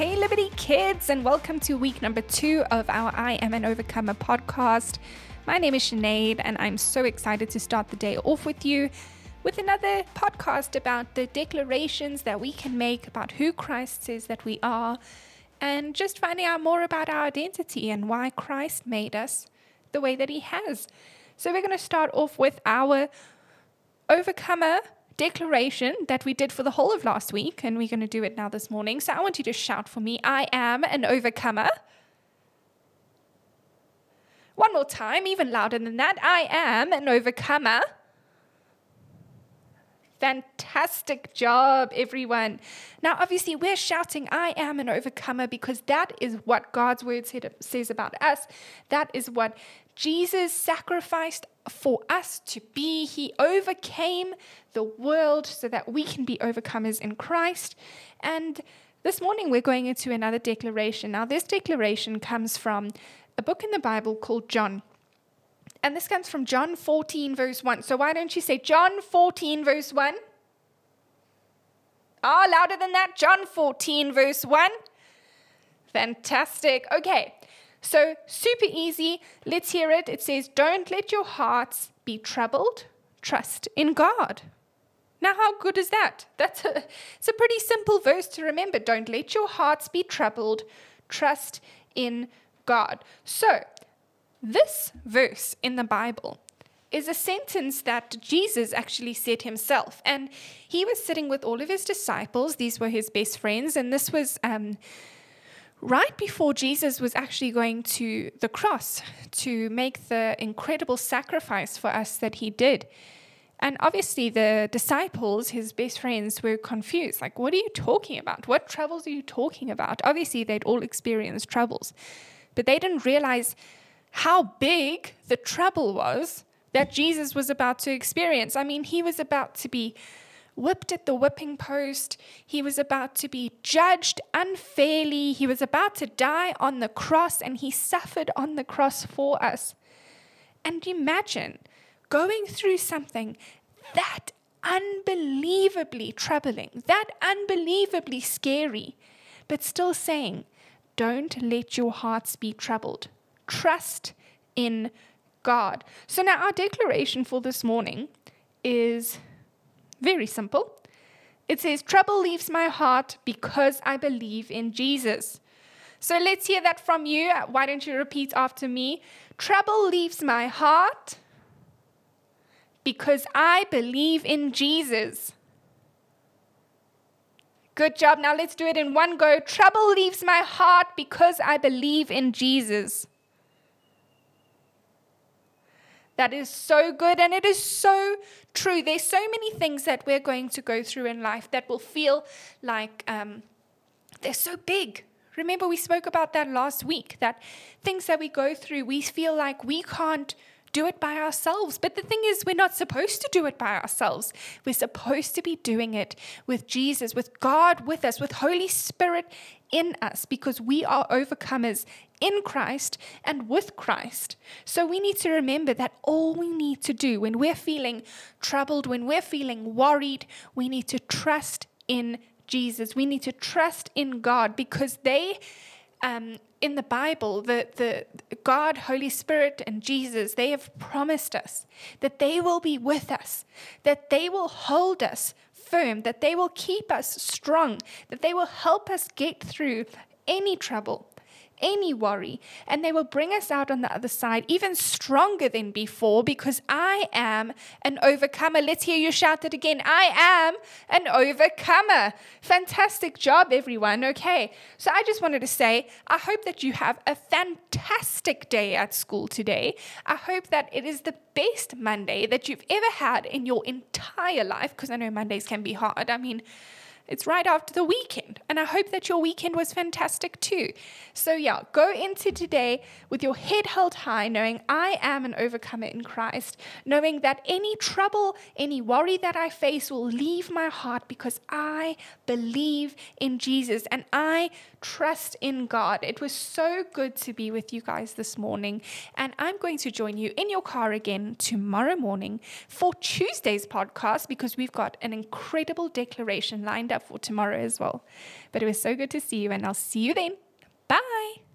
Hey, Liberty kids, and welcome to week number two of our I Am an Overcomer podcast. My name is Sinead, and I'm so excited to start the day off with you with another podcast about the declarations that we can make about who Christ says that we are, and just finding out more about our identity and why Christ made us the way that He has. So, we're going to start off with our Overcomer declaration that we did for the whole of last week, and we're going to do it now this morning. So I want you to shout for me I am an overcomer. One more time, even louder than that. I am an overcomer. Fantastic job, everyone. Now, obviously, we're shouting, I am an overcomer, because that is what God's word says about us. That is what Jesus sacrificed for us to be. He overcame the world so that we can be overcomers in Christ. And this morning we're going into another declaration. Now, this declaration comes from a book in the Bible called John. And this comes from John 14, verse 1. So why don't you say John 14, verse 1? Ah, oh, louder than that. John 14, verse 1. Fantastic. Okay. So, super easy. Let's hear it. It says, Don't let your hearts be troubled. Trust in God. Now, how good is that? That's a, it's a pretty simple verse to remember. Don't let your hearts be troubled. Trust in God. So, this verse in the Bible is a sentence that Jesus actually said himself. And he was sitting with all of his disciples, these were his best friends, and this was. Um, right before Jesus was actually going to the cross to make the incredible sacrifice for us that he did. And obviously, the disciples, his best friends, were confused. Like, what are you talking about? What troubles are you talking about? Obviously, they'd all experienced troubles, but they didn't realize how big the trouble was that Jesus was about to experience. I mean, he was about to be whipped at the whipping post. He was about to be judged unfairly. He was about to die on the cross, and he suffered on the cross for us. And imagine going through something that unbelievably troubling, that unbelievably scary, but still saying, Don't let your hearts be troubled. Trust in God. So now our declaration for this morning is very simple. It says, Trouble leaves my heart because I believe in Jesus. So let's hear that from you. Why don't you repeat after me? Trouble leaves my heart because I believe in Jesus. Good job. Now let's do it in one go. Trouble leaves my heart because I believe in Jesus. That is so good and it is so true. There's so many things that we're going to go through in life that will feel like um, they're so big. Remember, we spoke about that last week that things that we go through, we feel like we can't do it by ourselves. But the thing is, we're not supposed to do it by ourselves. We're supposed to be doing it with Jesus, with God with us, with Holy Spirit in us, because we are overcomers in Christ and with Christ. So we need to remember that all we need to do when we're feeling troubled, when we're feeling worried, we need to trust in Jesus. We need to trust in God because they um, in the Bible, the, the God, Holy Spirit, and Jesus, they have promised us that they will be with us, that they will hold us firm, that they will keep us strong, that they will help us get through any trouble any worry, and they will bring us out on the other side even stronger than before because I am an overcomer. Let's hear you shout it again. I am an overcomer. Fantastic job, everyone. Okay, so I just wanted to say, I hope that you have a fantastic day at school today. I hope that it is the best Monday that you've ever had in your entire life because I know Mondays can be hard. I mean, it's right after the weekend. And I hope that your weekend was fantastic too. So, yeah, go into today with your head held high, knowing I am an overcomer in Christ, knowing that any trouble, any worry that I face will leave my heart because I believe in Jesus and I trust in God. It was so good to be with you guys this morning. And I'm going to join you in your car again tomorrow morning for Tuesday's podcast because we've got an incredible declaration lined up for tomorrow as well. But it was so good to see you, and I'll see you then. Bye.